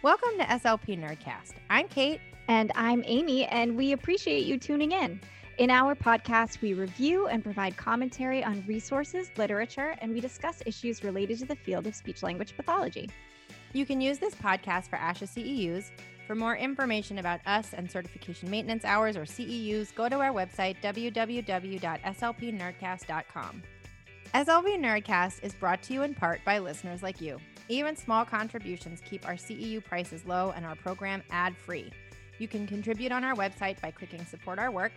Welcome to SLP Nerdcast. I'm Kate. And I'm Amy, and we appreciate you tuning in. In our podcast, we review and provide commentary on resources, literature, and we discuss issues related to the field of speech language pathology. You can use this podcast for ASHA CEUs. For more information about us and certification maintenance hours or CEUs, go to our website, www.slpnerdcast.com. SLP Nerdcast is brought to you in part by listeners like you. Even small contributions keep our CEU prices low and our program ad free. You can contribute on our website by clicking Support Our Work.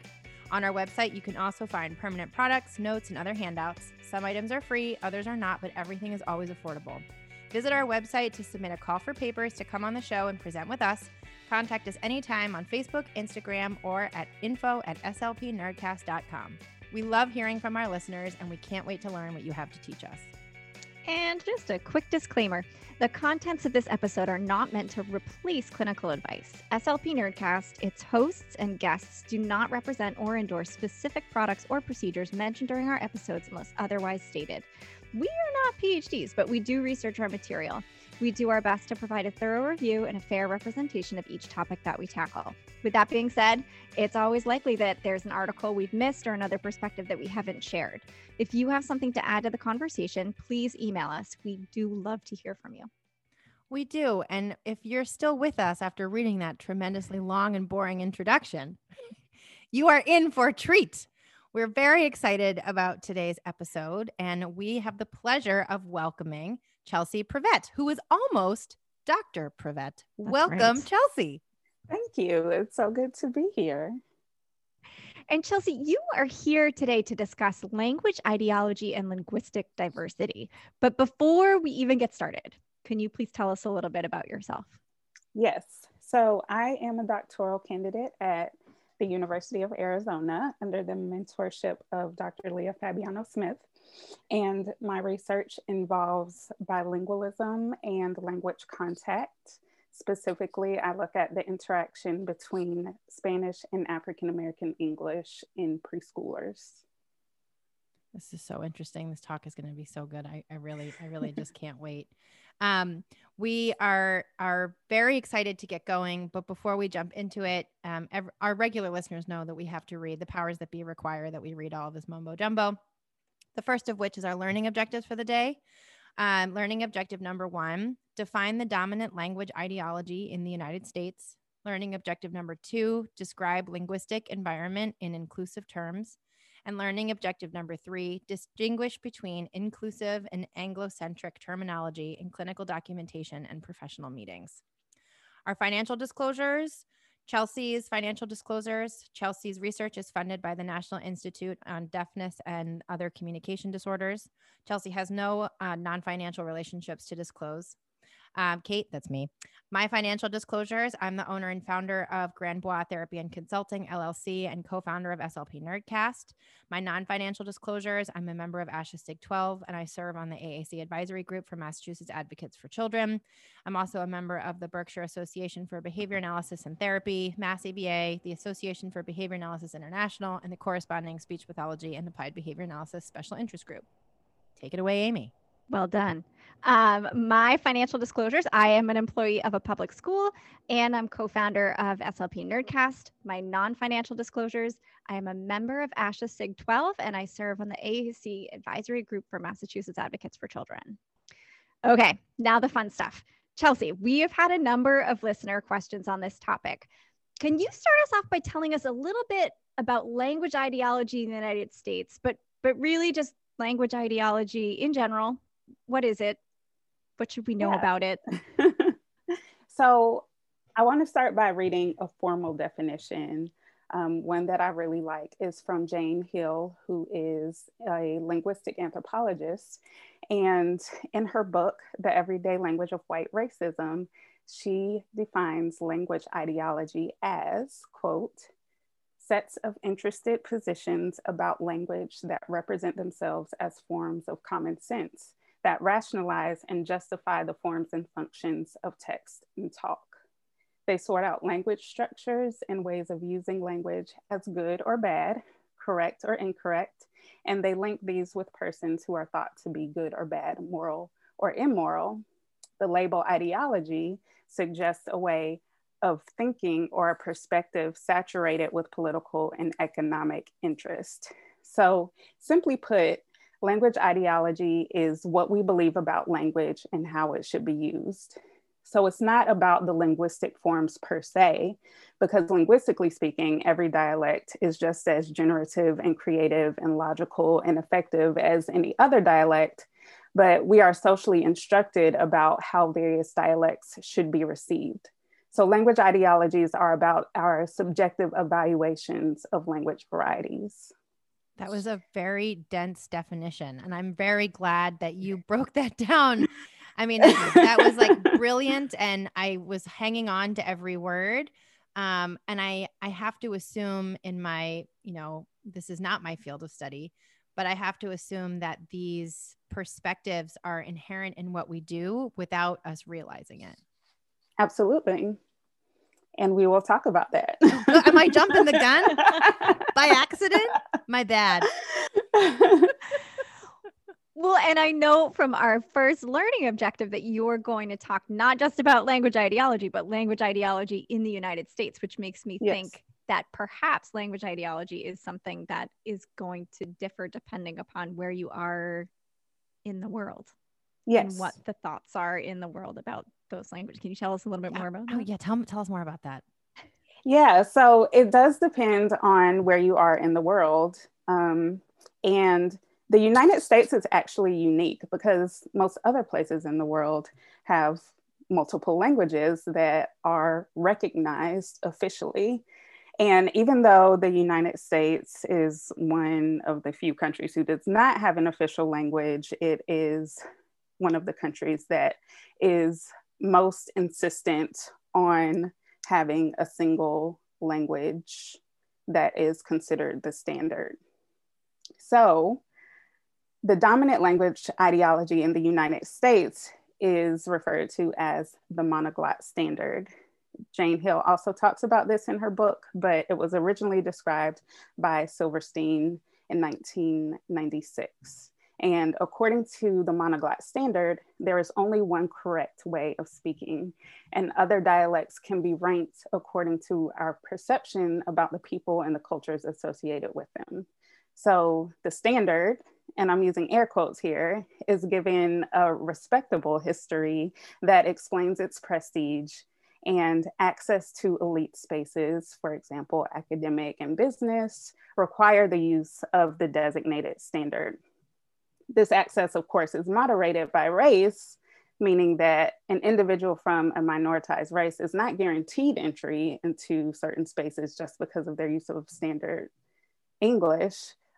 On our website, you can also find permanent products, notes, and other handouts. Some items are free, others are not, but everything is always affordable. Visit our website to submit a call for papers to come on the show and present with us. Contact us anytime on Facebook, Instagram, or at info at slpnerdcast.com. We love hearing from our listeners, and we can't wait to learn what you have to teach us. And just a quick disclaimer the contents of this episode are not meant to replace clinical advice. SLP Nerdcast, its hosts, and guests do not represent or endorse specific products or procedures mentioned during our episodes unless otherwise stated. We are not PhDs, but we do research our material. We do our best to provide a thorough review and a fair representation of each topic that we tackle. With that being said, it's always likely that there's an article we've missed or another perspective that we haven't shared. If you have something to add to the conversation, please email us. We do love to hear from you. We do. And if you're still with us after reading that tremendously long and boring introduction, you are in for a treat. We're very excited about today's episode, and we have the pleasure of welcoming Chelsea Privette, who is almost Dr. Privette. Welcome, right. Chelsea. Thank you. It's so good to be here. And Chelsea, you are here today to discuss language ideology and linguistic diversity. But before we even get started, can you please tell us a little bit about yourself? Yes. So I am a doctoral candidate at the University of Arizona under the mentorship of Dr. Leah Fabiano Smith. And my research involves bilingualism and language contact. Specifically, I look at the interaction between Spanish and African American English in preschoolers. This is so interesting. This talk is going to be so good. I, I really, I really just can't wait. Um, we are are very excited to get going, but before we jump into it, um, our regular listeners know that we have to read the powers that be require that we read all of this mumbo jumbo. The first of which is our learning objectives for the day. Um, learning objective number one: define the dominant language ideology in the United States. Learning objective number two: describe linguistic environment in inclusive terms. And learning objective number three distinguish between inclusive and Anglocentric terminology in clinical documentation and professional meetings. Our financial disclosures Chelsea's financial disclosures. Chelsea's research is funded by the National Institute on Deafness and Other Communication Disorders. Chelsea has no uh, non financial relationships to disclose. Um, Kate, that's me. My financial disclosures I'm the owner and founder of Grandbois Therapy and Consulting, LLC, and co founder of SLP Nerdcast. My non financial disclosures I'm a member of ASHA SIG 12, and I serve on the AAC advisory group for Massachusetts Advocates for Children. I'm also a member of the Berkshire Association for Behavior Analysis and Therapy, Mass ABA, the Association for Behavior Analysis International, and the corresponding Speech Pathology and Applied Behavior Analysis Special Interest Group. Take it away, Amy. Well done. Um, my financial disclosures I am an employee of a public school and I'm co founder of SLP Nerdcast. My non financial disclosures I am a member of ASHA SIG 12 and I serve on the AAC advisory group for Massachusetts Advocates for Children. Okay, now the fun stuff. Chelsea, we have had a number of listener questions on this topic. Can you start us off by telling us a little bit about language ideology in the United States, but but really just language ideology in general what is it? What should we know yeah. about it? so, I want to start by reading a formal definition. Um, one that I really like is from Jane Hill, who is a linguistic anthropologist. And in her book, The Everyday Language of White Racism, she defines language ideology as, quote, sets of interested positions about language that represent themselves as forms of common sense that rationalize and justify the forms and functions of text and talk. They sort out language structures and ways of using language as good or bad, correct or incorrect, and they link these with persons who are thought to be good or bad, moral or immoral. The label ideology suggests a way of thinking or a perspective saturated with political and economic interest. So, simply put, language ideology is what we believe about language and how it should be used. So, it's not about the linguistic forms per se, because linguistically speaking, every dialect is just as generative and creative and logical and effective as any other dialect. But we are socially instructed about how various dialects should be received. So language ideologies are about our subjective evaluations of language varieties. That was a very dense definition. And I'm very glad that you broke that down. I mean, that was like brilliant. And I was hanging on to every word. Um, and I, I have to assume in my, you know, this is not my field of study, but I have to assume that these perspectives are inherent in what we do without us realizing it. Absolutely. And we will talk about that. Am I jumping the gun by accident? My bad. Well, and I know from our first learning objective that you're going to talk not just about language ideology, but language ideology in the United States, which makes me yes. think that perhaps language ideology is something that is going to differ depending upon where you are in the world. Yes. And what the thoughts are in the world about those languages. Can you tell us a little bit more about oh, that? Oh, yeah. Tell, tell us more about that. Yeah. So it does depend on where you are in the world. Um, and the United States is actually unique because most other places in the world have multiple languages that are recognized officially. And even though the United States is one of the few countries who does not have an official language, it is one of the countries that is most insistent on having a single language that is considered the standard. So, the dominant language ideology in the United States is referred to as the monoglot standard. Jane Hill also talks about this in her book, but it was originally described by Silverstein in 1996. And according to the monoglot standard, there is only one correct way of speaking, and other dialects can be ranked according to our perception about the people and the cultures associated with them. So the standard, and I'm using air quotes here, is given a respectable history that explains its prestige and access to elite spaces, for example, academic and business, require the use of the designated standard this access, of course, is moderated by race, meaning that an individual from a minoritized race is not guaranteed entry into certain spaces just because of their use of standard English,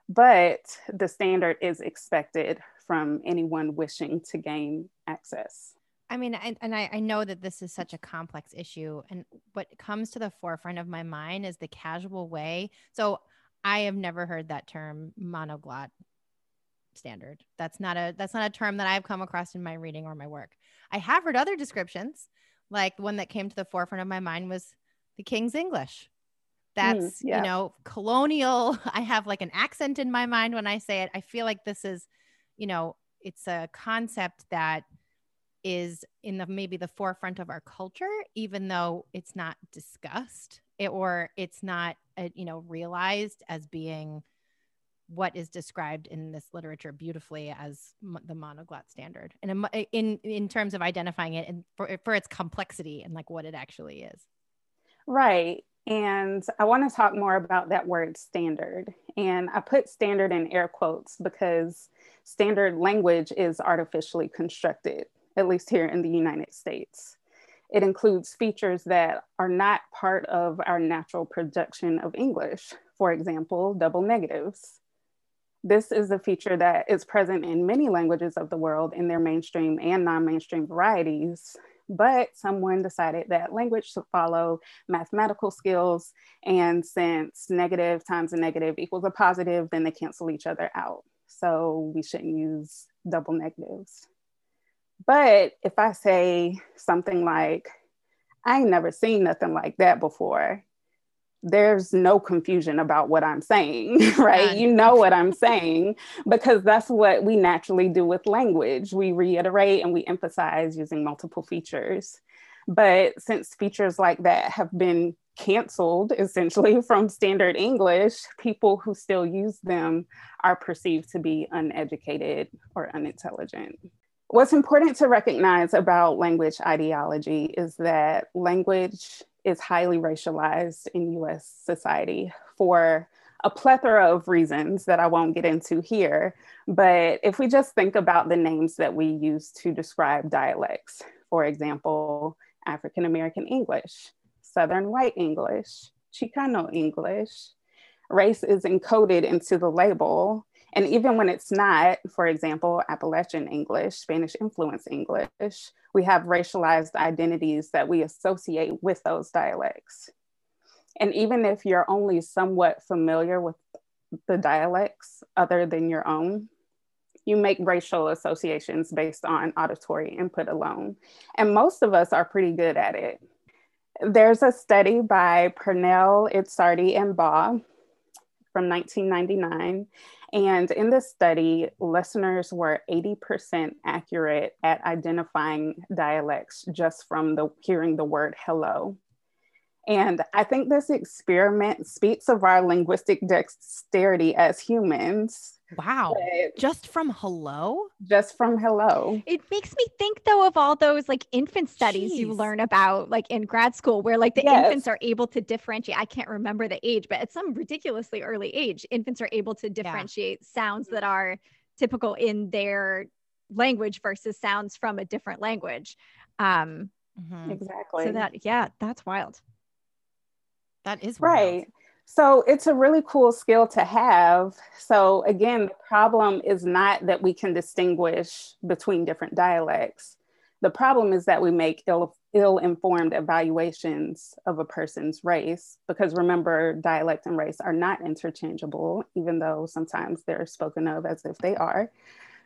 but the standard is expected from anyone wishing to gain access. I mean, and, I, I know that this is such a complex issue. And what comes to the forefront of my mind is the casual way. So I have never heard that term monoglot standard. That's not a that's not a term that I've come across in my reading or my work. I have heard other descriptions, like the one that came to the forefront of my mind was the King's English. That's mm, yeah. you know colonial. I have like an accent in my mind when I say it. I feel like this is, you know, it's a concept that is in the maybe the forefront of our culture, even though it's not discussed it, or it's not uh, you know realized as being what is described in this literature beautifully as the monoglot standard and in in terms of identifying it and for, for its complexity and like what it actually is. Right and i want to talk more about that word standard and i put standard in air quotes because standard language is artificially constructed at least here in the united states. It includes features that are not part of our natural projection of english for example double negatives this is a feature that is present in many languages of the world in their mainstream and non-mainstream varieties, but someone decided that language should follow mathematical skills. And since negative times a negative equals a positive, then they cancel each other out. So we shouldn't use double negatives. But if I say something like, I ain't never seen nothing like that before, there's no confusion about what I'm saying, right? You know what I'm saying because that's what we naturally do with language. We reiterate and we emphasize using multiple features. But since features like that have been canceled essentially from standard English, people who still use them are perceived to be uneducated or unintelligent. What's important to recognize about language ideology is that language is highly racialized in US society for a plethora of reasons that I won't get into here. But if we just think about the names that we use to describe dialects, for example, African American English, Southern White English, Chicano English, race is encoded into the label. And even when it's not, for example, Appalachian English, Spanish influence English, we have racialized identities that we associate with those dialects. And even if you're only somewhat familiar with the dialects other than your own, you make racial associations based on auditory input alone. And most of us are pretty good at it. There's a study by Purnell, Idsardi, and Baugh from 1999. And in this study, listeners were 80% accurate at identifying dialects just from the hearing the word hello. And I think this experiment speaks of our linguistic dexterity as humans. Wow. Just from hello? Just from hello. It makes me think though of all those like infant studies Jeez. you learn about like in grad school where like the yes. infants are able to differentiate. I can't remember the age, but at some ridiculously early age, infants are able to differentiate yeah. sounds that are typical in their language versus sounds from a different language. Um, mm-hmm. Exactly. So that, yeah, that's wild. That is wild. right. So it's a really cool skill to have. So again, the problem is not that we can distinguish between different dialects. The problem is that we make ill, ill-informed evaluations of a person's race because remember, dialect and race are not interchangeable, even though sometimes they're spoken of as if they are.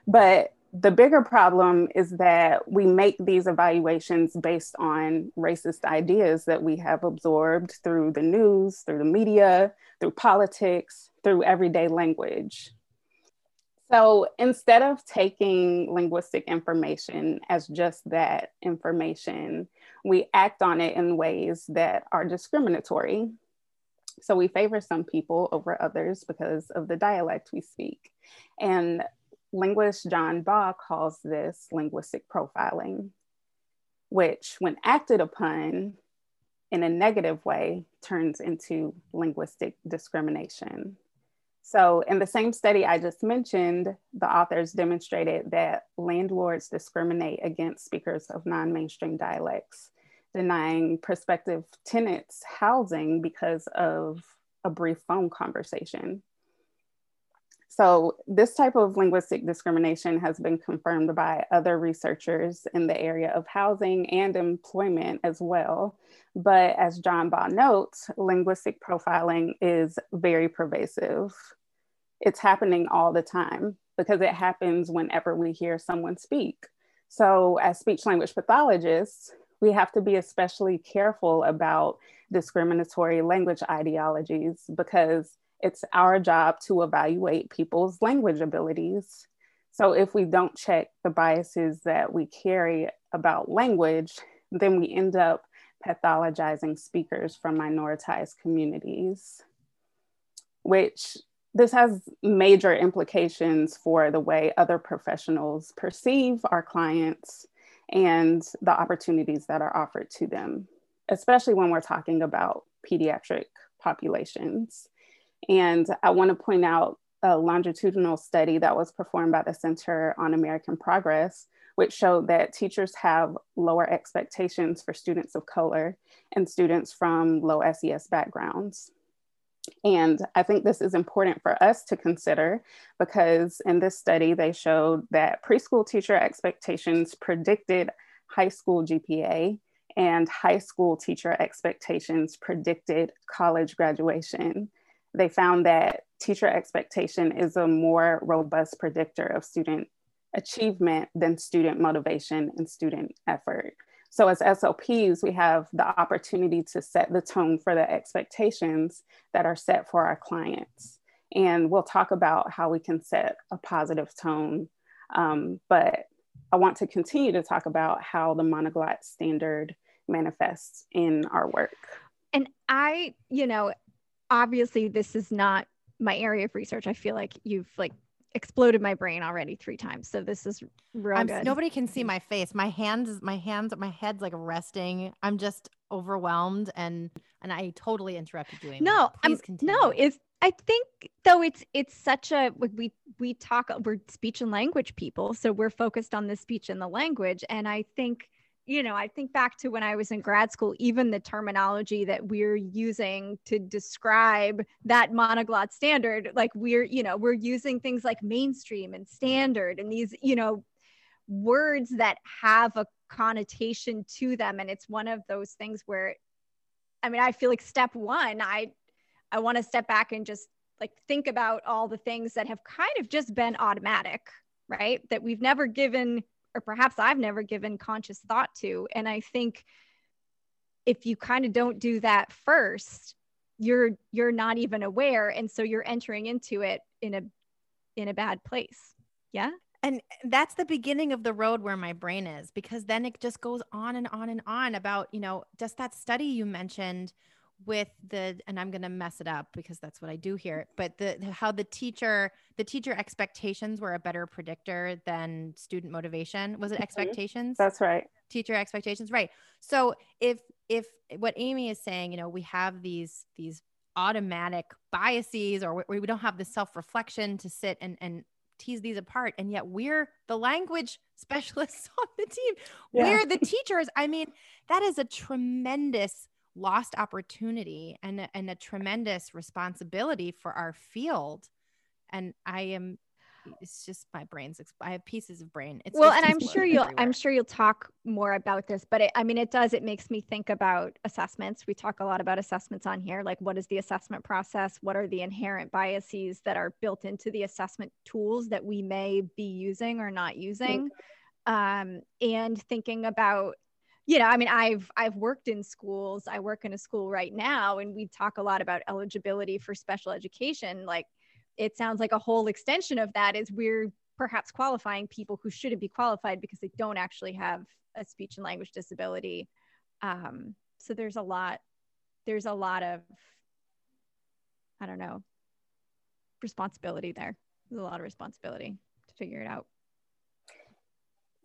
But the bigger problem is that we make these evaluations based on racist ideas that we have absorbed through the news, through the media, through politics, through everyday language. So instead of taking linguistic information as just that information, we act on it in ways that are discriminatory. So we favor some people over others because of the dialect we speak. And linguist John Baugh calls this linguistic profiling, which, when acted upon in a negative way, turns into linguistic discrimination. So, in the same study I just mentioned, the authors demonstrated that landlords discriminate against speakers of non mainstream dialects, denying prospective tenants housing because of a brief phone conversation. So this type of linguistic discrimination has been confirmed by other researchers in the area of housing and employment as well. But as John Baugh notes, linguistic profiling is very pervasive. It's happening all the time because it happens whenever we hear someone speak. So as speech language pathologists, we have to be especially careful about discriminatory language ideologies because it's our job to evaluate people's language abilities. So if we don't check the biases that we carry about language, then we end up pathologizing speakers from minoritized communities, which this has major implications for the way other professionals perceive our clients and the opportunities that are offered to them, especially when we're talking about pediatric populations. And I want to point out a longitudinal study that was performed by the Center on American Progress, which showed that teachers have lower expectations for students of color and students from low SES backgrounds. And I think this is important for us to consider because in this study, they showed that preschool teacher expectations predicted high school GPA and high school teacher expectations predicted college graduation they found that teacher expectation is a more robust predictor of student achievement than student motivation and student effort. So as SLPs, we have the opportunity to set the tone for the expectations that are set for our clients. And we'll talk about how we can set a positive tone. Um, but I want to continue to talk about how the monoglot standard manifests in our work. And I, you know, obviously this is not my area of research. I feel like you've like exploded my brain already three times. So this is real I'm, good. Nobody can see my face. My hands, my hands, my head's like resting. I'm just overwhelmed and and I totally interrupted you. Amy. No, please I'm, continue. no, it's I think though it's it's such a we we talk we're speech and language people, so we're focused on the speech and the language, and I think you know I think back to when I was in grad school, even the terminology that we're using to describe that monoglot standard, like we're you know we're using things like mainstream and standard and these you know words that have a connotation to them, and it's one of those things where I mean, I feel like step one, I I want to step back and just like think about all the things that have kind of just been automatic, right? That we've never given, or perhaps I've never given conscious thought to. And I think if you kind of don't do that first, you're you're not even aware. And so you're entering into it in a in a bad place. Yeah. And that's the beginning of the road where my brain is because then it just goes on and on and on about, you know, just that study you mentioned with the and i'm going to mess it up because that's what i do here but the how the teacher the teacher expectations were a better predictor than student motivation. Was it mm-hmm. expectations? That's right. Teacher expectations right. So if if what amy is saying you know we have these these automatic biases or we, we don't have the self-reflection to sit and and tease these apart and yet we're the language specialists on the team. Yeah. we're the teachers. I mean that is a tremendous lost opportunity and, and a tremendous responsibility for our field. And I am it's just my brain's i have pieces of brain. It's well and i'm sure you'll everywhere. i'm sure you'll talk more about this but it, i mean it does it makes me think about assessments. We talk a lot about assessments on here like what is the assessment process? What are the inherent biases that are built into the assessment tools that we may be using or not using? Um, and thinking about you know i mean i've i've worked in schools i work in a school right now and we talk a lot about eligibility for special education like it sounds like a whole extension of that is we're perhaps qualifying people who shouldn't be qualified because they don't actually have a speech and language disability. Um, so there's a lot there's a lot of i don't know responsibility there. There's a lot of responsibility to figure it out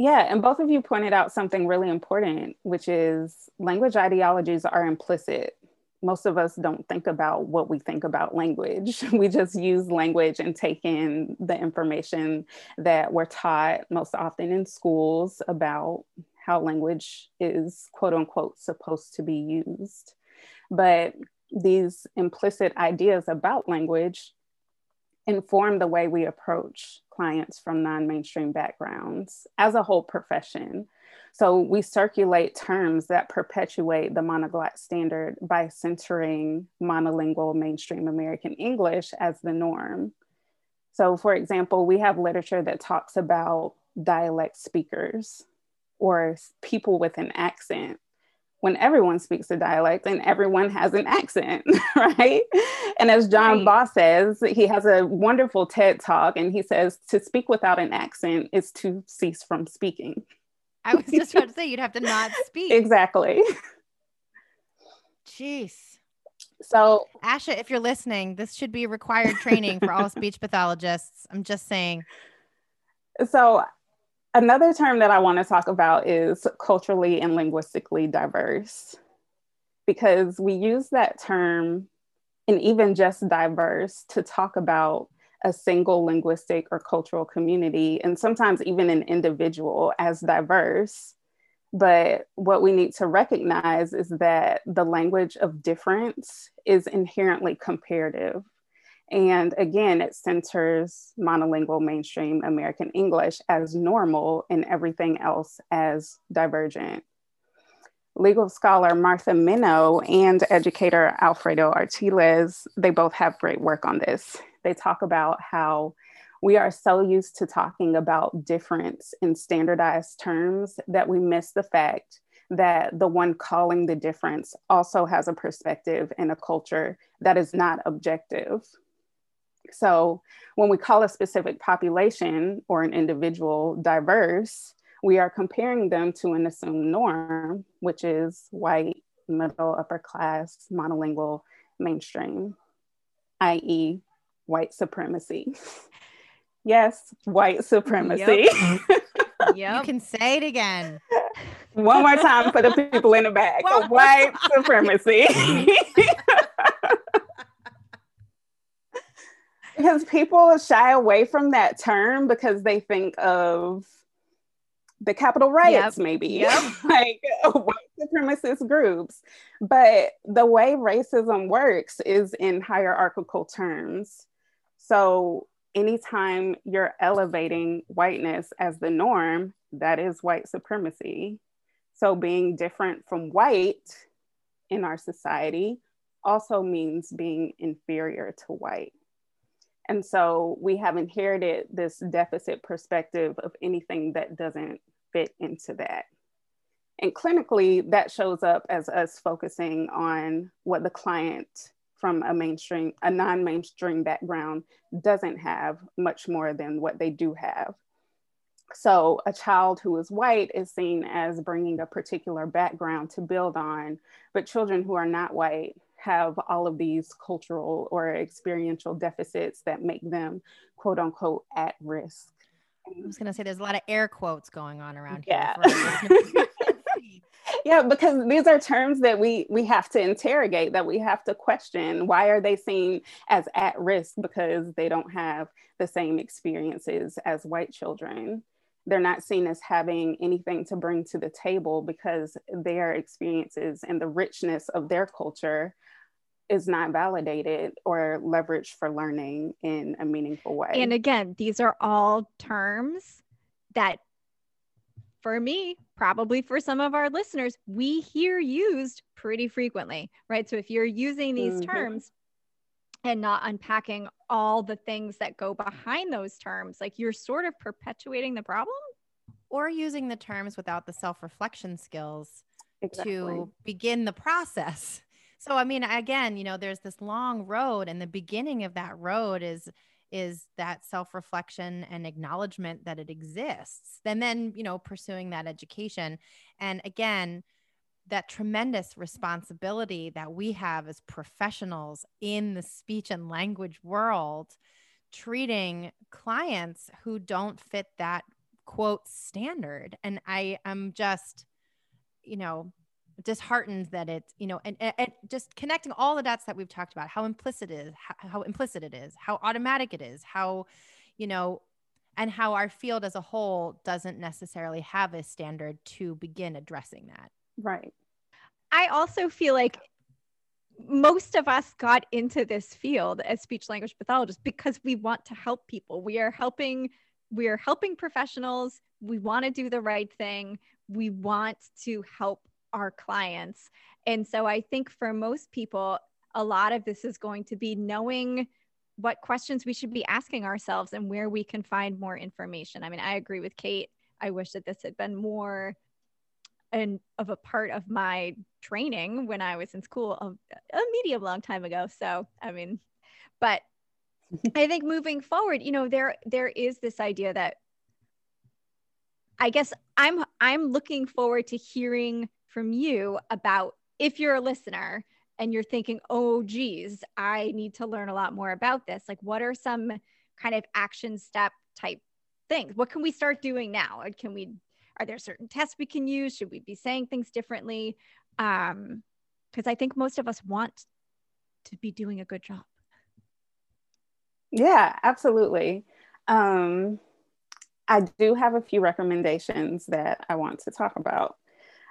yeah, and both of you pointed out something really important, which is language ideologies are implicit. Most of us don't think about what we think about language. We just use language and take in the information that we're taught most often in schools about how language is quote unquote supposed to be used. But these implicit ideas about language inform the way we approach clients from non mainstream backgrounds as a whole profession. So we circulate terms that perpetuate the monoglot standard by centering monolingual mainstream American English as the norm. So, for example, we have literature that talks about dialect speakers or people with an accent when everyone speaks a dialect and everyone has an accent, right? And as John right. Baugh says, he has a wonderful TED talk and he says to speak without an accent is to cease from speaking. I was just about to say you'd have to not speak. Exactly. Jeez. So, ASHA, if you're listening, this should be required training for all speech pathologists. I'm just saying. So, Another term that I want to talk about is culturally and linguistically diverse, because we use that term and even just diverse to talk about a single linguistic or cultural community, and sometimes even an individual as diverse. But what we need to recognize is that the language of difference is inherently comparative. And again, it centers monolingual mainstream American English as normal and everything else as divergent. Legal scholar Martha Minow and educator Alfredo Artiles, they both have great work on this. They talk about how we are so used to talking about difference in standardized terms that we miss the fact that the one calling the difference also has a perspective and a culture that is not objective. So when we call a specific population or an individual diverse, we are comparing them to an assumed norm, which is white, middle, upper class, monolingual, mainstream, i.e., white supremacy. yes, white supremacy. Yep. yep. You can say it again. One more time for the people in the back. white supremacy. because people shy away from that term because they think of the Capitol riots, yep. maybe yep. like white supremacist groups. But the way racism works is in hierarchical terms. So anytime you're elevating whiteness as the norm, that is white supremacy. So being different from white in our society also means being inferior to white. And so we have inherited this deficit perspective of anything that doesn't fit into that. And clinically, that shows up as us focusing on what the client from a mainstream, a non-mainstream background doesn't have much more than what they do have. So a child who is white is seen as bringing a particular background to build on, but children who are not white have all of these cultural or experiential deficits that make them quote unquote at risk. I was going to say there's a lot of air quotes going on around yeah. here. yeah, because these are terms that we we have to interrogate, that we have to question. Why are they seen as at risk because they don't have the same experiences as white children? They're not seen as having anything to bring to the table because their experiences and the richness of their culture is not validated or leveraged for learning in a meaningful way. And again, these are all terms that for me, probably for some of our listeners, we hear used pretty frequently, right? So if you're using these mm-hmm. terms and not unpacking all the things that go behind those terms, like you're sort of perpetuating the problem. Or using the terms without the self reflection skills exactly. to begin the process so i mean again you know there's this long road and the beginning of that road is is that self-reflection and acknowledgement that it exists and then you know pursuing that education. And again that tremendous responsibility that we have as professionals in the speech and language world treating clients who don't fit that quote standard. And i am just you know disheartened that it's you know and, and, just connecting all the dots that we've talked about how implicit it is how, how implicit it is how automatic it is how you know and how our field as a whole doesn't necessarily have a standard to begin addressing that. Right. I also feel like most of us got into this field as speech language pathologists because we want to help people. We are helping we are helping professionals. We want to do the right thing. We want to help our clients. And so I think for most people, a lot of this is going to be knowing what questions we should be asking ourselves and where we can find more information. I mean, I agree with Kate. I wish that this had been more and of a part of my training when I was in school a, a medium long time ago. So, I mean, but I think moving forward, you know, there there is this idea that I guess I'm I'm looking forward to hearing from you about if you're a listener and you're thinking, oh, geez, I need to learn a lot more about this. Like, what are some kind of action step type things? What can we start doing now? Can we, are there certain tests we can use? Should we be saying things differently? Um, because I think most of us want to be doing a good job. Yeah, absolutely. Um, I do have a few recommendations that I want to talk about.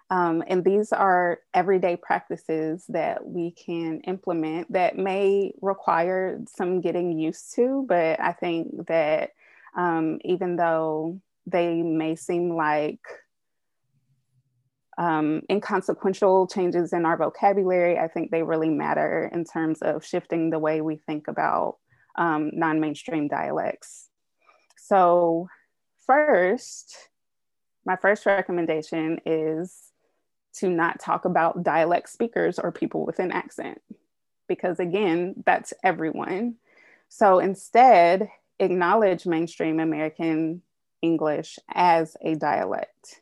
Um, and these are everyday practices that we can implement that may require some getting used to, but I think that um, even though they may seem like um, inconsequential changes in our vocabulary, I think they really matter in terms of shifting the way we think about um, non mainstream dialects. So, first, my first recommendation is to not talk about dialect speakers or people with an accent, because again, that's everyone. So instead, acknowledge mainstream American English as a dialect.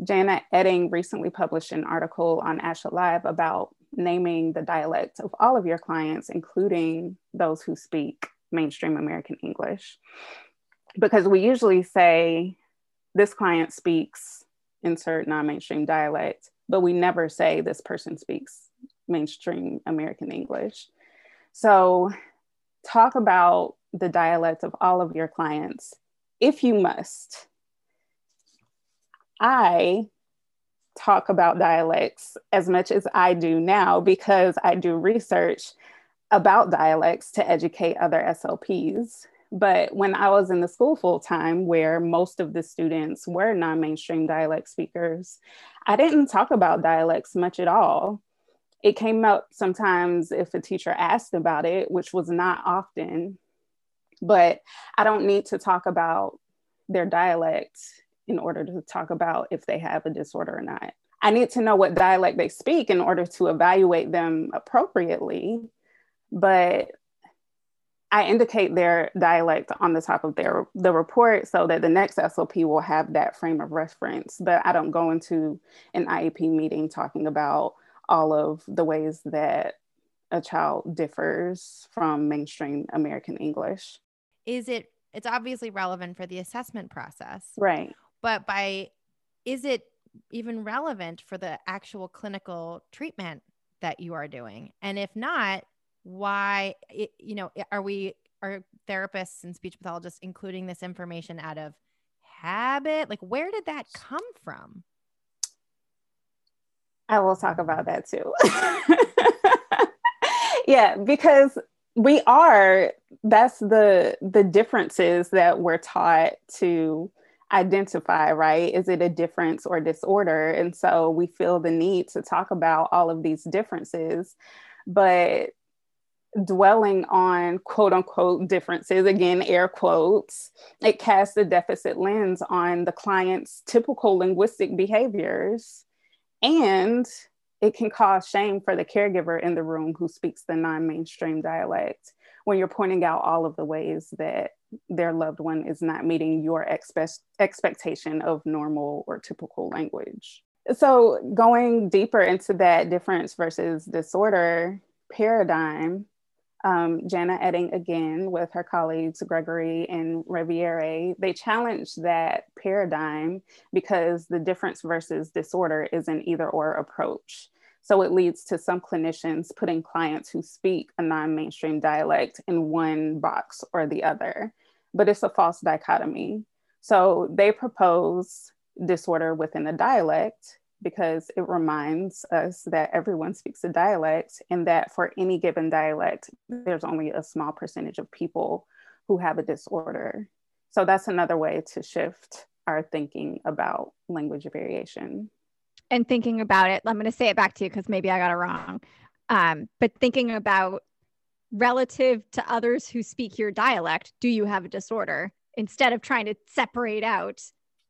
Janna Oetting recently published an article on ASHA Live about naming the dialect of all of your clients, including those who speak mainstream American English. Because we usually say, this client speaks insert non mainstream dialect, but we never say this person speaks mainstream American English. So, talk about the dialect of all of your clients if you must. I talk about dialects as much as I do now because I do research about dialects to educate other SLPs. But when I was in the school full time, where most of the students were non mainstream dialect speakers, I didn't talk about dialects much at all. It came up sometimes if a teacher asked about it, which was not often. But I don't need to talk about their dialect in order to talk about if they have a disorder or not. I need to know what dialect they speak in order to evaluate them appropriately. But I indicate their dialect on the top of their the report so that the next SLP will have that frame of reference. But I don't go into an IEP meeting talking about all of the ways that a child differs from mainstream American English. Is it it's obviously relevant for the assessment process. Right but by is it even relevant for the actual clinical treatment that you are doing and if not why it, you know are we are therapists and speech pathologists including this information out of habit like where did that come from i will talk about that too yeah because we are that's the the differences that we're taught to identify, right? Is it a difference or disorder? And so we feel the need to talk about all of these differences, but dwelling on quote unquote differences, again, air quotes, it casts a deficit lens on the client's typical linguistic behaviors. And it can cause shame for the caregiver in the room who speaks the non mainstream dialect when you're pointing out all of the ways that their loved one is not meeting your expe- expectation of normal or typical language. So, going deeper into that difference versus disorder paradigm, um, Janna Oetting again with her colleagues Gregory and Riviere, they challenged that paradigm because the difference versus disorder is an either or approach. So it leads to some clinicians putting clients who speak a non mainstream dialect in one box or the other but it's a false dichotomy. So they propose disorder within a dialect because it reminds us that everyone speaks a dialect and that for any given dialect, there's only a small percentage of people who have a disorder. So that's another way to shift our thinking about language variation. And thinking about it, I'm going to say it back to you because maybe I got it wrong. Um, but thinking about relative to others who speak your dialect, do you have a disorder? Instead of trying to separate out,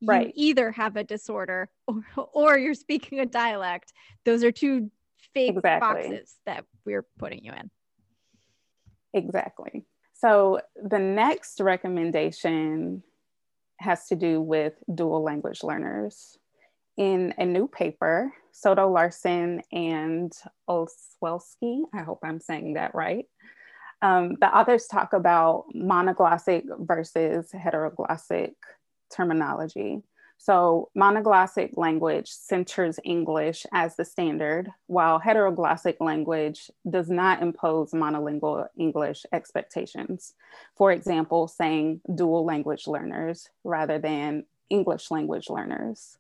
right. either have a disorder or, or you're speaking a dialect. Those are two fake exactly. boxes that we're putting you in. Exactly. So the next recommendation has to do with dual language learners. In a new paper, Soto Larson and Oswelski, I hope I'm saying that right, um, the authors talk about monoglossic versus heteroglossic terminology. So, monoglossic language centers English as the standard, while heteroglossic language does not impose monolingual English expectations. For example, saying dual language learners rather than English language learners.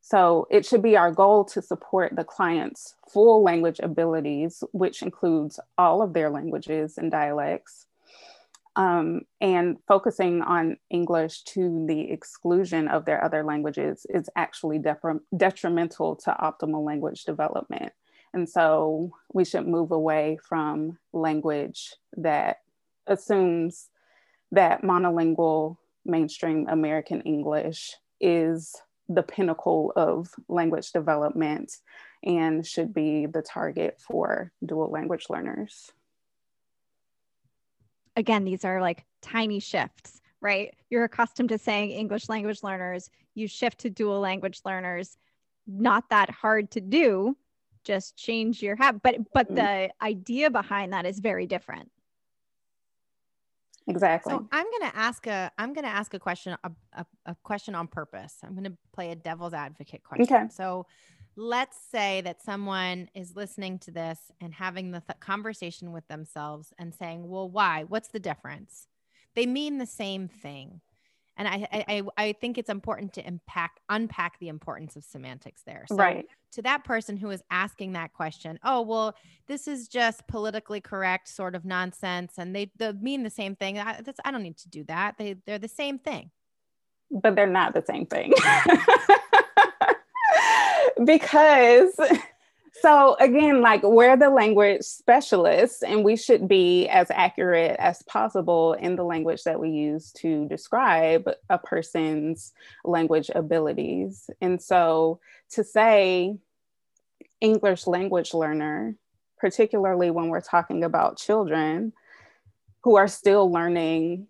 So it should be our goal to support the client's full language abilities, which includes all of their languages and dialects, um, and focusing on English to the exclusion of their other languages is actually detrimental to optimal language development. And so we should move away from language that assumes that monolingual mainstream American English is the pinnacle of language development and should be the target for dual language learners. Again, these are like tiny shifts, right? You're accustomed to saying English language learners, you shift to dual language learners. Not that hard to do, just change your habit. But but mm-hmm. the idea behind that is very different. Exactly. So I'm going to ask a I'm going to ask a question a, a, a, question on purpose. I'm going to play a devil's advocate question. Okay. So let's say that someone is listening to this and having the th- conversation with themselves and saying, "Well, why? What's the difference?" They mean the same thing. And I, I, I think it's important to unpack, unpack the importance of semantics there. So right. to that person who is asking that question, oh, well, this is just politically correct sort of nonsense. And they, they mean the same thing. I, I don't need to do that. They, they're the same thing. But they're not the same thing. because so again, like we're the language specialists, and we should be as accurate as possible in the language that we use to describe a person's language abilities. And so to say English language learner, particularly when we're talking about children who are still learning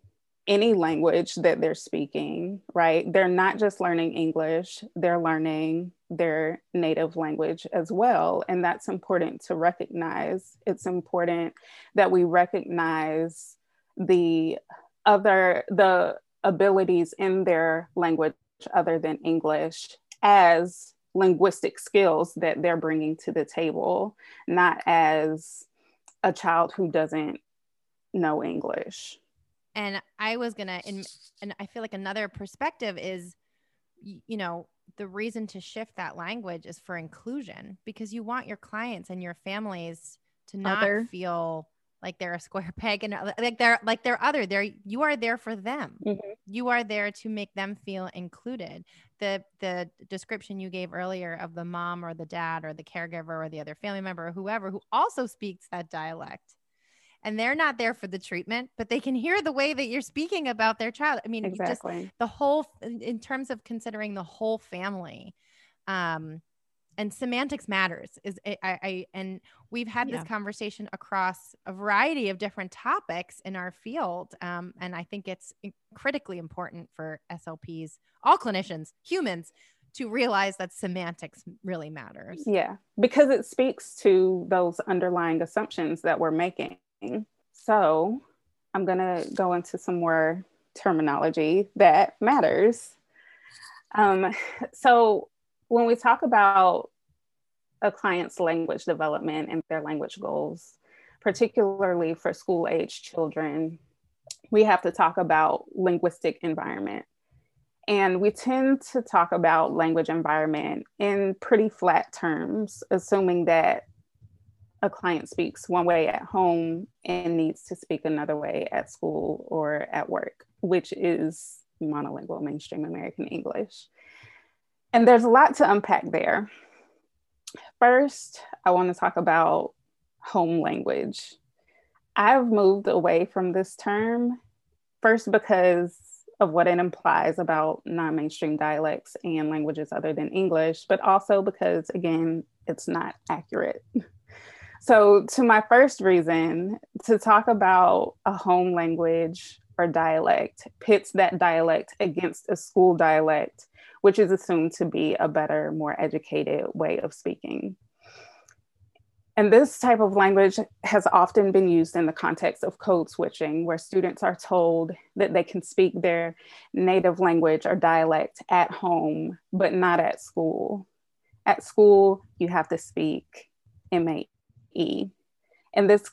any language that they're speaking, right? They're not just learning English, they're learning their native language as well. And that's important to recognize. It's important that we recognize the other, the abilities in their language other than English as linguistic skills that they're bringing to the table, not as a child who doesn't know English. And I was gonna, and, and I feel like another perspective is, you know, the reason to shift that language is for inclusion because you want your clients and your families to not other. feel like they're a square peg and like they're like they're other they're you are there for them mm-hmm. you are there to make them feel included the the description you gave earlier of the mom or the dad or the caregiver or the other family member or whoever who also speaks that dialect and they're not there for the treatment, but they can hear the way that you're speaking about their child. I mean, exactly. just the whole, in terms of considering the whole family, um, and semantics matters is I, I and we've had yeah. this conversation across a variety of different topics in our field um, and i think it's critically important for slps all clinicians humans to realize that semantics really matters yeah because it speaks to those underlying assumptions that we're making so I'm going to go into some more terminology that matters. Um, so when we talk about a client's language development and their language goals, particularly for school age children, we have to talk about linguistic environment. And we tend to talk about language environment in pretty flat terms, assuming that a client speaks one way at home and needs to speak another way at school or at work, which is monolingual mainstream American English. And there's a lot to unpack there. First, I want to talk about home language. I've moved away from this term, first because of what it implies about non mainstream dialects and languages other than English, but also because, again, it's not accurate. So, to my first reason, to talk about a home language or dialect pits that dialect against a school dialect, which is assumed to be a better, more educated way of speaking. And this type of language has often been used in the context of code switching, where students are told that they can speak their native language or dialect at home, but not at school. At school, you have to speak MA E. And this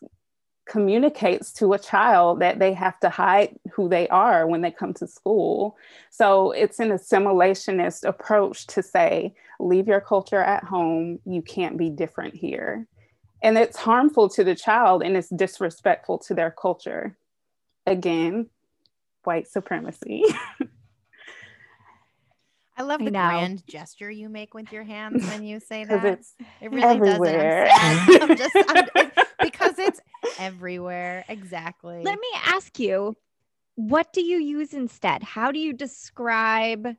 communicates to a child that they have to hide who they are when they come to school. So it's an assimilationist approach to say, leave your culture at home, you can't be different here. And it's harmful to the child and it's disrespectful to their culture. Again, white supremacy. I love the I grand gesture you make with your hands when you say that. It's it really everywhere. does. I'm just I'm, it's, because it's everywhere. Exactly. Let me ask you, what do you use instead? How do you describe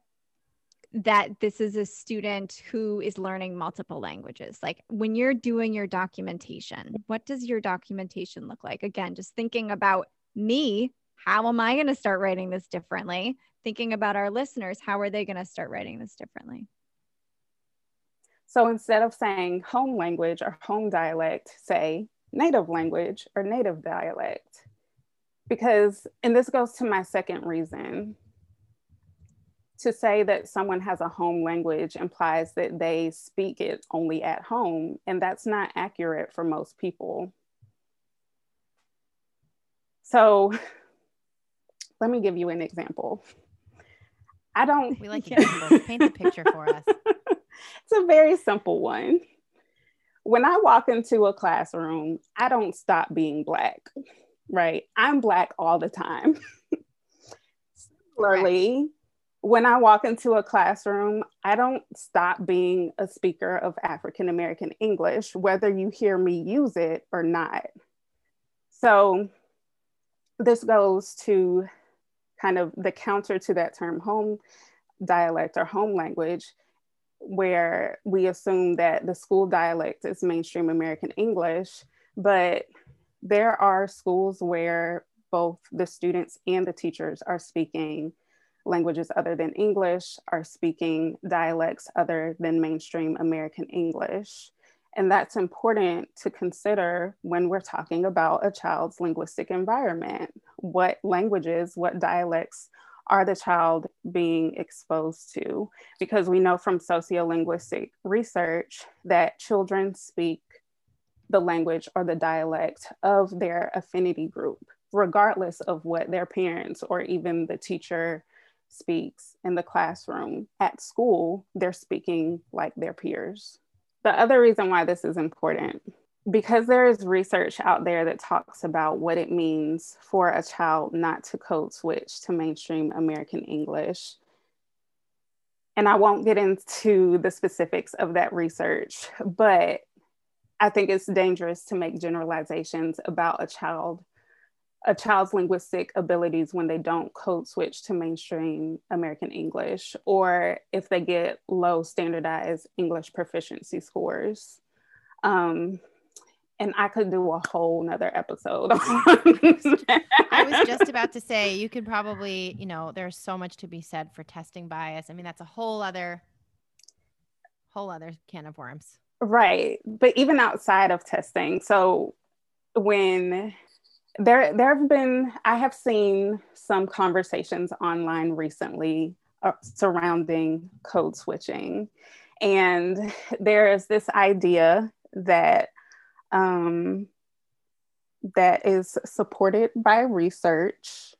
that this is a student who is learning multiple languages? Like when you're doing your documentation, what does your documentation look like? Again, just thinking about me how am I going to start writing this differently? Thinking about our listeners, how are they going to start writing this differently? So instead of saying home language or home dialect, say native language or native dialect. Because, and this goes to my second reason to say that someone has a home language implies that they speak it only at home, and that's not accurate for most people. So, let me give you an example. I don't. We like examples. Paint the picture for us. it's a very simple one. When I walk into a classroom, I don't stop being Black, right? I'm Black all the time. Similarly, when I walk into a classroom, I don't stop being a speaker of African American English, whether you hear me use it or not. So, this goes to kind of the counter to that term home dialect or home language, where we assume that the school dialect is mainstream American English, but there are schools where both the students and the teachers are speaking languages other than English are speaking dialects other than mainstream American English. And that's important to consider when we're talking about a child's linguistic environment. What languages, what dialects are the child being exposed to? Because we know from sociolinguistic research that children speak the language or the dialect of their affinity group, regardless of what their parents or even the teacher speaks in the classroom. At school, they're speaking like their peers. The other reason why this is important, because there is research out there that talks about what it means for a child not to code switch to mainstream American English. And I won't get into the specifics of that research, but I think it's dangerous to make generalizations about a child a child's linguistic abilities when they don't code switch to mainstream American English, or if they get low standardized English proficiency scores. Um, and I could do a whole nother episode. I was just about to say you could probably, you know, there's so much to be said for testing bias. I mean, that's a whole other whole other can of worms. Right. But even outside of testing, so when there there have been i have seen some conversations online recently uh, surrounding code switching and there is this idea that um, that is supported by research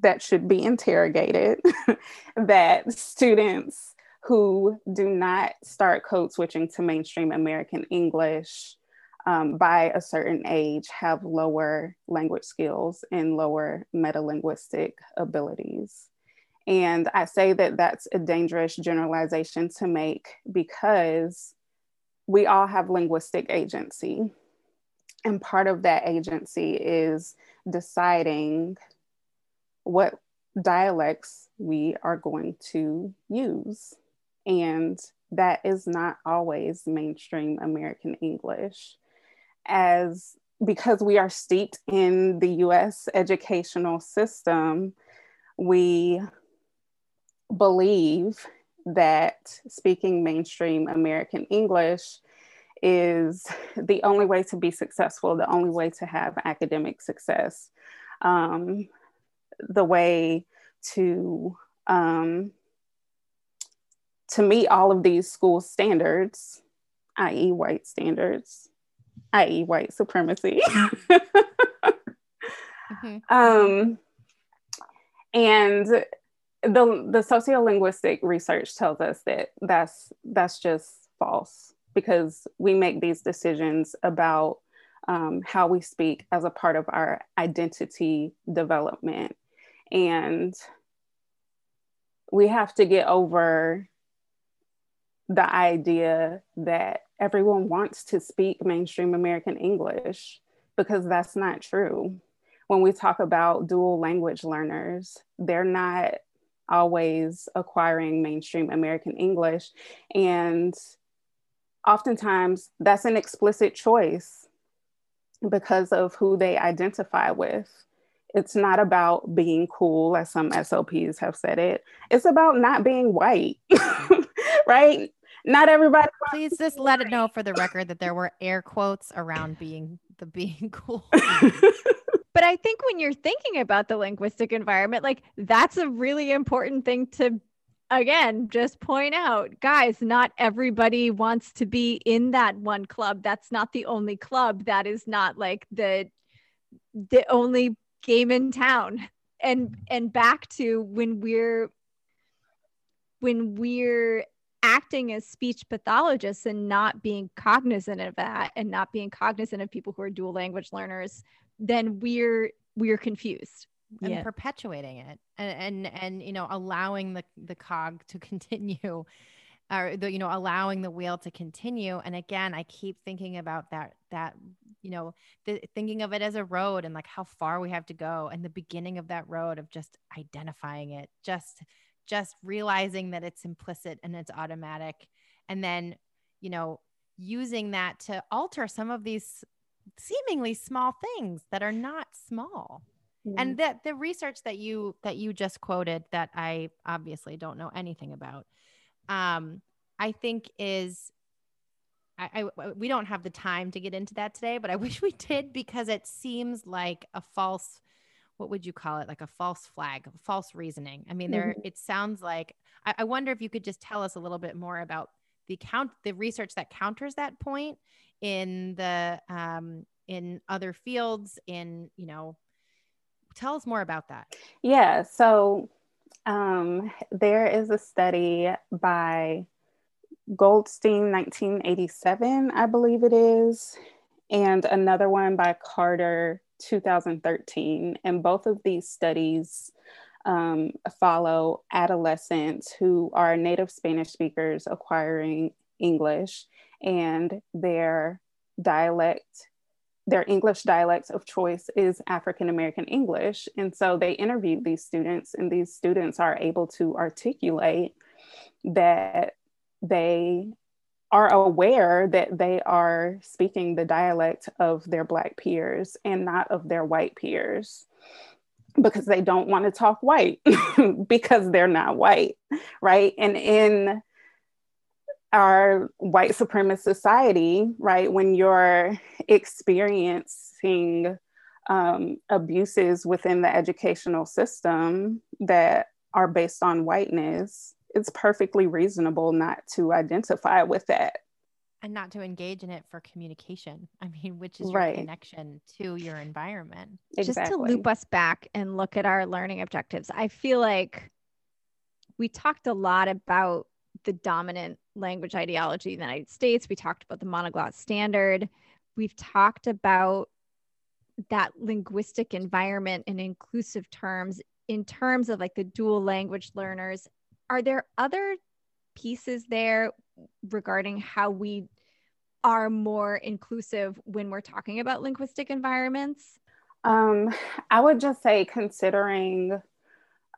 that should be interrogated that students who do not start code switching to mainstream american english um, by a certain age have lower language skills and lower metalinguistic abilities. And I say that that's a dangerous generalization to make because we all have linguistic agency. And part of that agency is deciding what dialects we are going to use. And that is not always mainstream American English as because we are steeped in the US educational system, we believe that speaking mainstream American English is the only way to be successful, the only way to have academic success, um, the way to um, to meet all of these school standards, i.e., white standards, i.e., white supremacy. mm-hmm. um, and the the sociolinguistic research tells us that that's that's just false because we make these decisions about um, how we speak as a part of our identity development and we have to get over the idea that everyone wants to speak mainstream American English because that's not true. When we talk about dual language learners, they're not always acquiring mainstream American English. And oftentimes that's an explicit choice because of who they identify with. it's not about being cool, as some SLPs have said it. It's about not being white, right? Not everybody. Please just let it know for the record that there were air quotes around being the being cool. but I think when you're thinking about the linguistic environment, like that's a really important thing to again just point out. Guys not everybody wants to be in that one club. That's not the only club. That is not like the the only game in town. And and back to when we're when we're acting as speech pathologists and not being cognizant of that and not being cognizant of people who are dual language learners then we're we're confused. And yeah. perpetuating it. And, and and you know allowing the the cog to continue or the you know allowing the wheel to continue. And again i keep thinking about that that you know the, thinking of it as a road and like how far we have to go and the beginning of that road of just identifying it just just realizing that it's implicit and it's automatic. And then you know using that to alter some of these seemingly small things that are not small. And that the research that you that you just quoted that i obviously don't know anything about um i think is I, I we don't have the time to get into that today but i wish we did because it seems like a false what would you call it? Like a false flag false reasoning. I mean there mm-hmm. it sounds like I, I wonder if you could just tell us a little bit more about the count the research that counters that point in the um in other fields in you know Tell us more about that. Yeah. So um, there is a study by Goldstein, 1987, I believe it is, and another one by Carter, 2013. And both of these studies um, follow adolescents who are native Spanish speakers acquiring English and their dialect their English dialect of choice is African American English. And so they interviewed these students, and these students are able to articulate that they are aware that they are speaking the dialect of their Black peers and not of their white peers because they don't want to talk white because they're not white, right? And in our white supremacist society, right, when you're experiencing um, abuses within the educational system that are based on whiteness, it's perfectly reasonable not to identify with that. And not to engage in it for communication. I mean, which is your right. connection to your environment. Exactly. Just to loop us back and look at our learning objectives, I feel like we talked a lot about the dominant language ideology in the United States. We talked about the monoglot standard. We've talked about that linguistic environment in inclusive terms in terms of like the dual language learners. Are there other pieces there regarding how we are more inclusive when we're talking about linguistic environments? Um, I would just say considering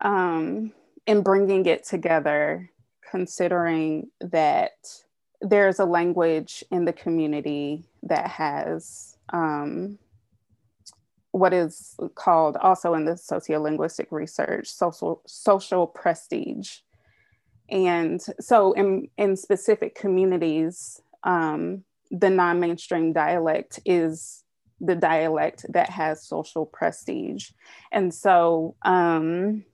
um, and bringing it together considering that there's a language in the community that has um, what is called also in the sociolinguistic research social social prestige. And so in in specific communities um, the non-mainstream dialect is the dialect that has social prestige. And so um,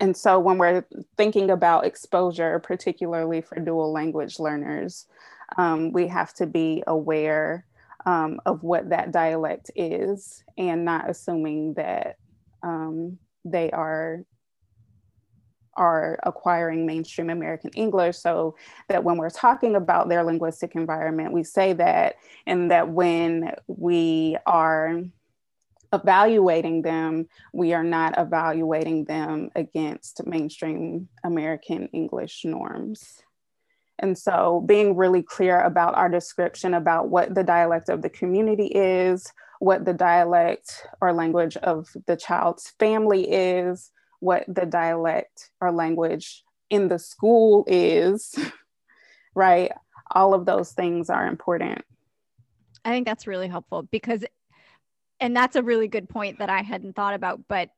and so when we're thinking about exposure, particularly for dual language learners, um, we have to be aware um, of what that dialect is and not assuming that um, they are are acquiring mainstream American English. So that when we're talking about their linguistic environment, we say that, and that when we are evaluating them, we are not evaluating them against mainstream American English norms. And so, being really clear about our description about what the dialect of the community is, what the dialect or language of the child's family is, what the dialect or language in the school is, right? All of those things are important. I think that's really helpful because and that's a really good point that I hadn't thought about, but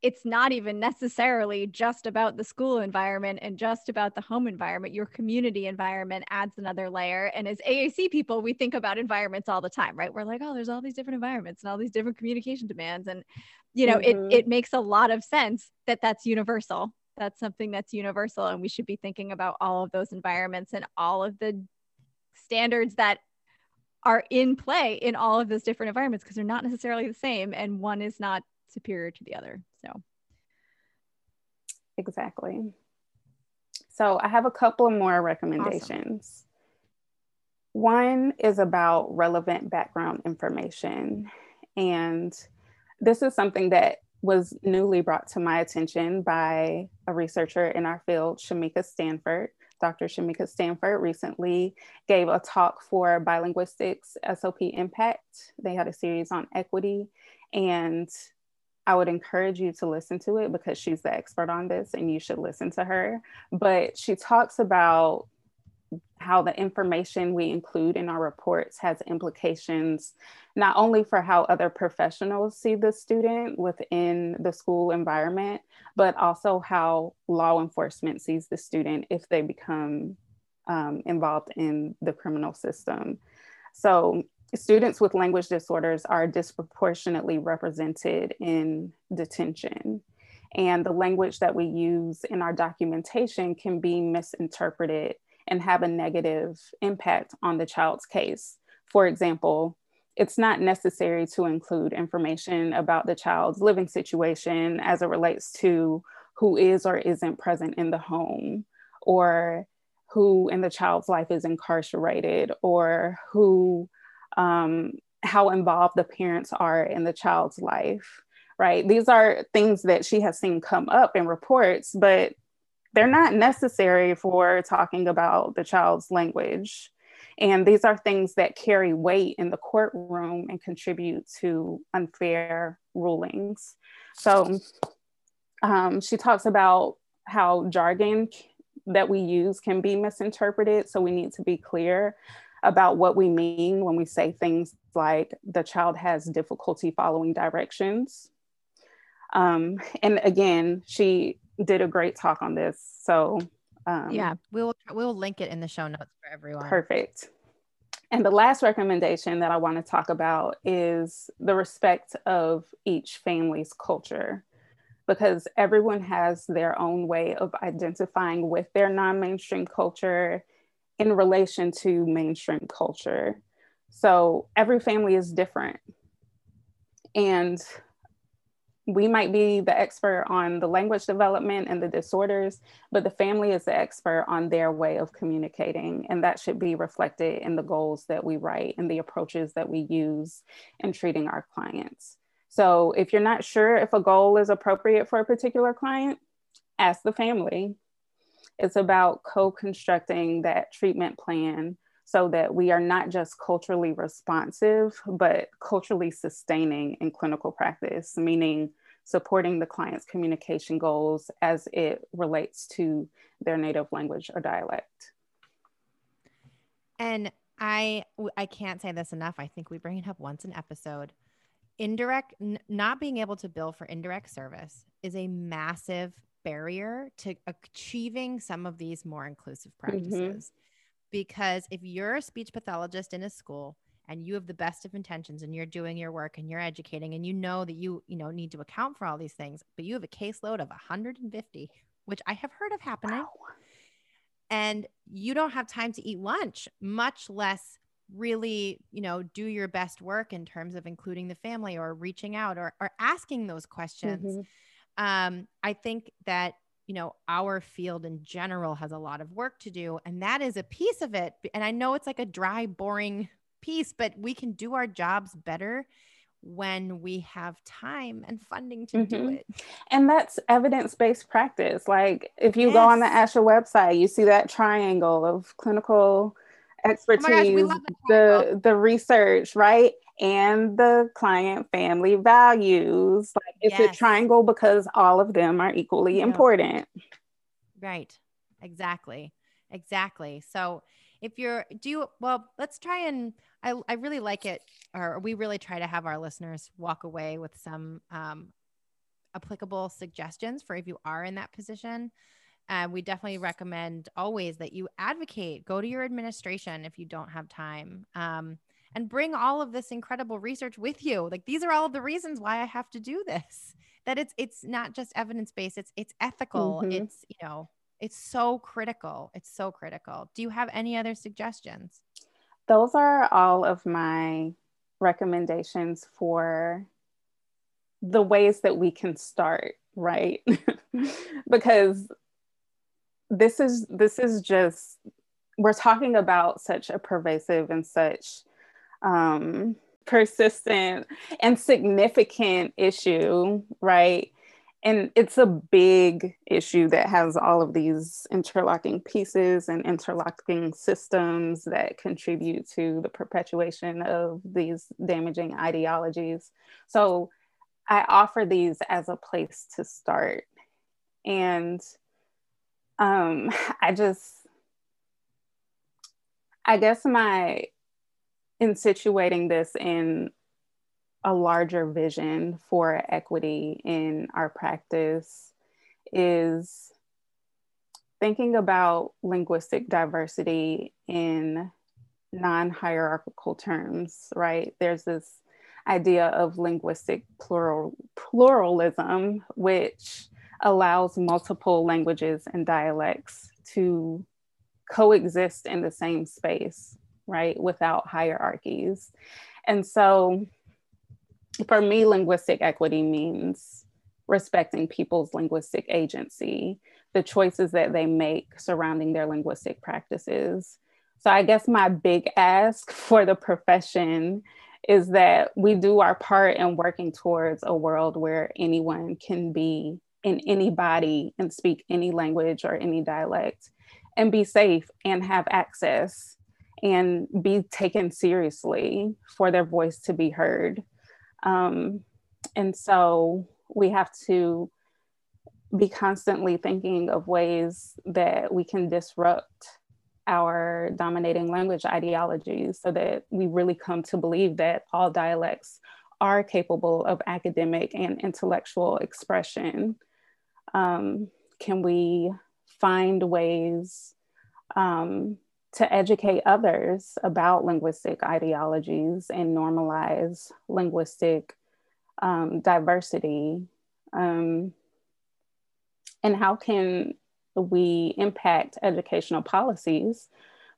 it's not even necessarily just about the school environment and just about the home environment. Your community environment adds another layer. And as AAC people, we think about environments all the time, right? We're like, oh, there's all these different environments and all these different communication demands. And, you know, mm-hmm. it, it makes a lot of sense that that's universal. That's something that's universal. And we should be thinking about all of those environments and all of the standards that are in play in all of those different environments because they're not necessarily the same and one is not superior to the other. So, exactly. So, I have a couple of more recommendations. Awesome. One is about relevant background information. And this is something that was newly brought to my attention by a researcher in our field, Shameka Stanford. Dr. Shameka Stanford recently gave a talk for Bilinguistics SLP Impact. They had a series on equity, and I would encourage you to listen to it because she's the expert on this and you should listen to her. But she talks about how the information we include in our reports has implications not only for how other professionals see the student within the school environment, but also how law enforcement sees the student if they become um, involved in the criminal system. So students with language disorders are disproportionately represented in detention. And the language that we use in our documentation can be misinterpreted and have a negative impact on the child's case. For example, it's not necessary to include information about the child's living situation as it relates to who is or isn't present in the home, or who in the child's life is incarcerated, or who um, how involved the parents are in the child's life, right? These are things that she has seen come up in reports, but they're not necessary for talking about the child's language. And these are things that carry weight in the courtroom and contribute to unfair rulings. So um, she talks about how jargon that we use can be misinterpreted. So we need to be clear about what we mean when we say things like the child has difficulty following directions. Um, and again, she did a great talk on this. So um, yeah, we'll we'll link it in the show notes for everyone. Perfect. And the last recommendation that I want to talk about is the respect of each family's culture, because everyone has their own way of identifying with their non mainstream culture in relation to mainstream culture. So every family is different. And we might be the expert on the language development and the disorders, but the family is the expert on their way of communicating. And that should be reflected in the goals that we write and the approaches that we use in treating our clients. So if you're not sure if a goal is appropriate for a particular client, ask the family it's about co constructing that treatment plan so that we are not just culturally responsive, but culturally sustaining in clinical practice, meaning supporting the client's communication goals as it relates to their native language or dialect. And I I can't say this enough. I think we bring it up once an episode. Indirect n- not being able to bill for indirect service is a massive barrier to achieving some of these more inclusive mm-hmm. practices. Mm-hmm. Because if you're a speech pathologist in a school and you have the best of intentions and you're doing your work and you're educating and you know that you, you know, need to account for all these things, but you have a caseload of 150, which I have heard of happening. Wow. And you don't have time to eat lunch, much less really you know do your best work in terms of including the family or reaching out or, or asking those questions mm-hmm um, I think that you know our field in general has a lot of work to do and that is a piece of it and i know it's like a dry boring piece but we can do our jobs better when we have time and funding to mm-hmm. do it. And that's evidence based practice. Like if you yes. go on the ASHA website, you see that triangle of clinical expertise, oh gosh, the the research, right? And the client family values. Like it's yes. a triangle because all of them are equally yeah. important. Right. Exactly. Exactly. So if you're do you, well, let's try and I, I really like it, or we really try to have our listeners walk away with some um, applicable suggestions for if you are in that position. And uh, we definitely recommend always that you advocate, go to your administration if you don't have time. Um, and bring all of this incredible research with you. Like these are all of the reasons why I have to do this. That it's it's not just evidence based, it's it's ethical. Mm-hmm. It's, you know, it's so critical. It's so critical. Do you have any other suggestions? Those are all of my recommendations for the ways that we can start, right? because this is this is just we're talking about such a pervasive and such um, persistent and significant issue, right? And it's a big issue that has all of these interlocking pieces and interlocking systems that contribute to the perpetuation of these damaging ideologies. So I offer these as a place to start. And um, I just, I guess my in situating this in a larger vision for equity in our practice is thinking about linguistic diversity in non hierarchical terms, right? There's this idea of linguistic plural, pluralism, which allows multiple languages and dialects to coexist in the same space right, without hierarchies. And so for me, linguistic equity means respecting people's linguistic agency, the choices that they make surrounding their linguistic practices. So I guess my big ask for the profession is that we do our part in working towards a world where anyone can be in any body and speak any language or any dialect and be safe and have access and be taken seriously for their voice to be heard. Um, and so we have to be constantly thinking of ways that we can disrupt our dominating language ideologies so that we really come to believe that all dialects are capable of academic and intellectual expression. Um, can we find ways um, to educate others about linguistic ideologies and normalize linguistic um, diversity? Um, and how can we impact educational policies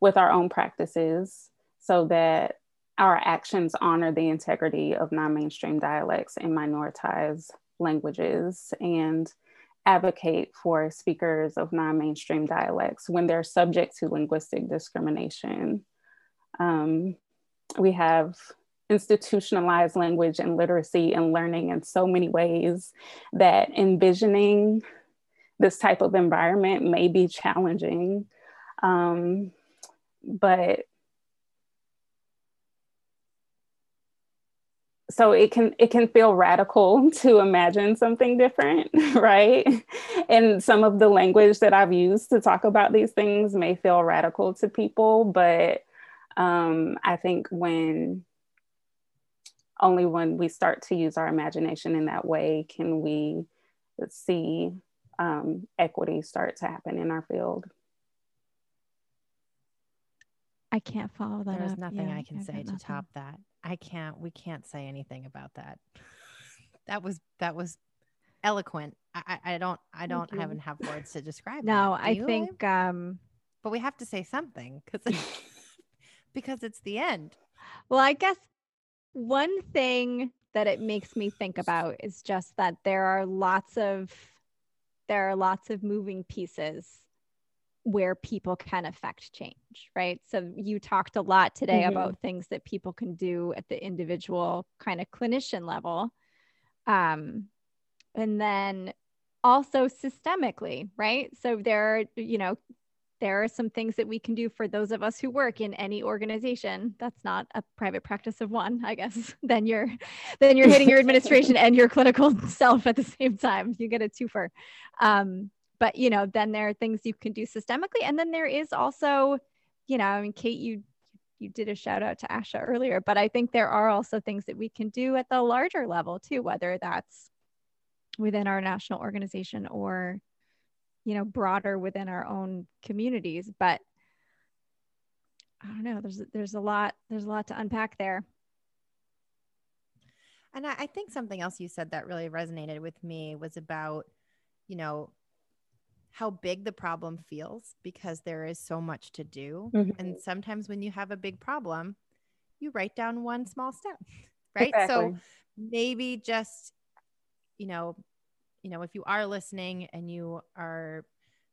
with our own practices so that our actions honor the integrity of non mainstream dialects and minoritized languages and advocate for speakers of non mainstream dialects when they're subject to linguistic discrimination. Um, we have institutionalized language and literacy and learning in so many ways that envisioning this type of environment may be challenging. Um, but so it can it can feel radical to imagine something different right and some of the language that i've used to talk about these things may feel radical to people but um, i think when only when we start to use our imagination in that way can we see um, equity start to happen in our field I can't follow that. There's up. nothing yeah, I can say to top that. I can't. We can't say anything about that. That was that was eloquent. I, I don't I don't haven't have words to describe. No, I think. um But we have to say something because because it's the end. Well, I guess one thing that it makes me think about is just that there are lots of there are lots of moving pieces where people can affect change, right? So you talked a lot today mm-hmm. about things that people can do at the individual kind of clinician level. Um, and then also systemically, right? So there are, you know, there are some things that we can do for those of us who work in any organization that's not a private practice of one i guess then you're then you're hitting your administration and your clinical self at the same time you get a twofer um, but you know then there are things you can do systemically and then there is also you know i mean kate you you did a shout out to ASHA earlier, but I think there are also things that we can do at the larger level too, whether that's within our national organization or, you know, broader within our own communities. But I don't know. There's there's a lot there's a lot to unpack there. And I, I think something else you said that really resonated with me was about, you know, how big the problem feels because there is so much to do. Mm-hmm. And sometimes when you have a big problem, you write down one small step, right? Exactly. So maybe just, you know, you know, if you are listening and you are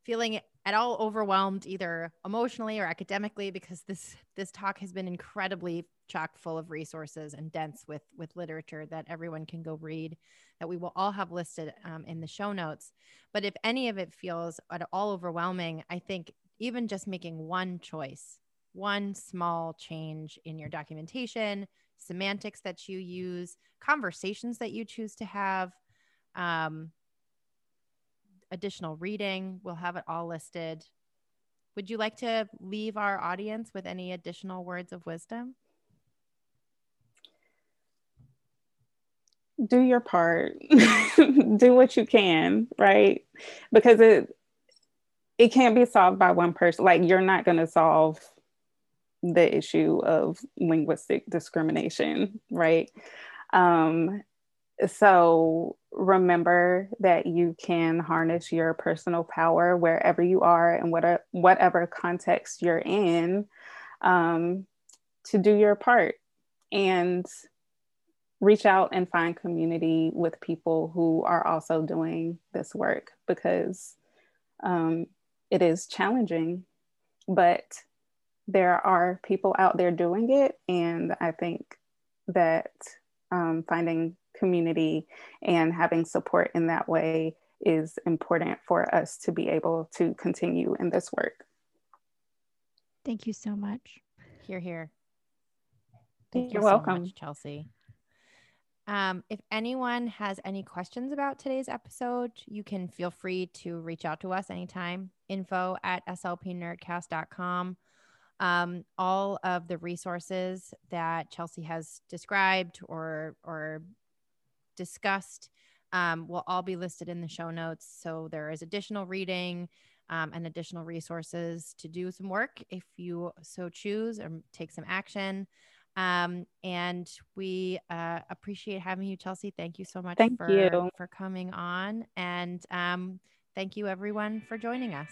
feeling at all overwhelmed either emotionally or academically because this this talk has been incredibly chock full of resources and dense with with literature that everyone can go read that we will all have listed um, in the show notes. But if any of it feels at all overwhelming i think even just making one choice one small change in your documentation semantics that you use conversations that you choose to have um, additional reading. We'll have it all listed. Would you like to leave our audience with any additional words of wisdom? Do your part. Do what you can right? Because it it can't be solved by one person. Like you're not going to solve the issue of linguistic discrimination right? Um so remember that you can harness your personal power wherever you are and whatever whatever context you're in um, to do your part and reach out and find community with people who are also doing this work because um, it is challenging, but there are people out there doing it. And I think that um, finding community and having support in that way is important for us to be able to continue in this work. Thank you so much. Here, here. Thank You're you welcome, so much, Chelsea. Um, if anyone has any questions about today's episode, you can feel free to reach out to us anytime. Info at slpnerdcast.com. Um, all of the resources that Chelsea has described or or discussed um, will all be listed in the show notes. So there is additional reading um, and additional resources to do some work if you so choose or take some action. Um, and we uh, appreciate having you, Chelsea. Thank you so much thank for, you. for coming on. And um, thank you, everyone, for joining us.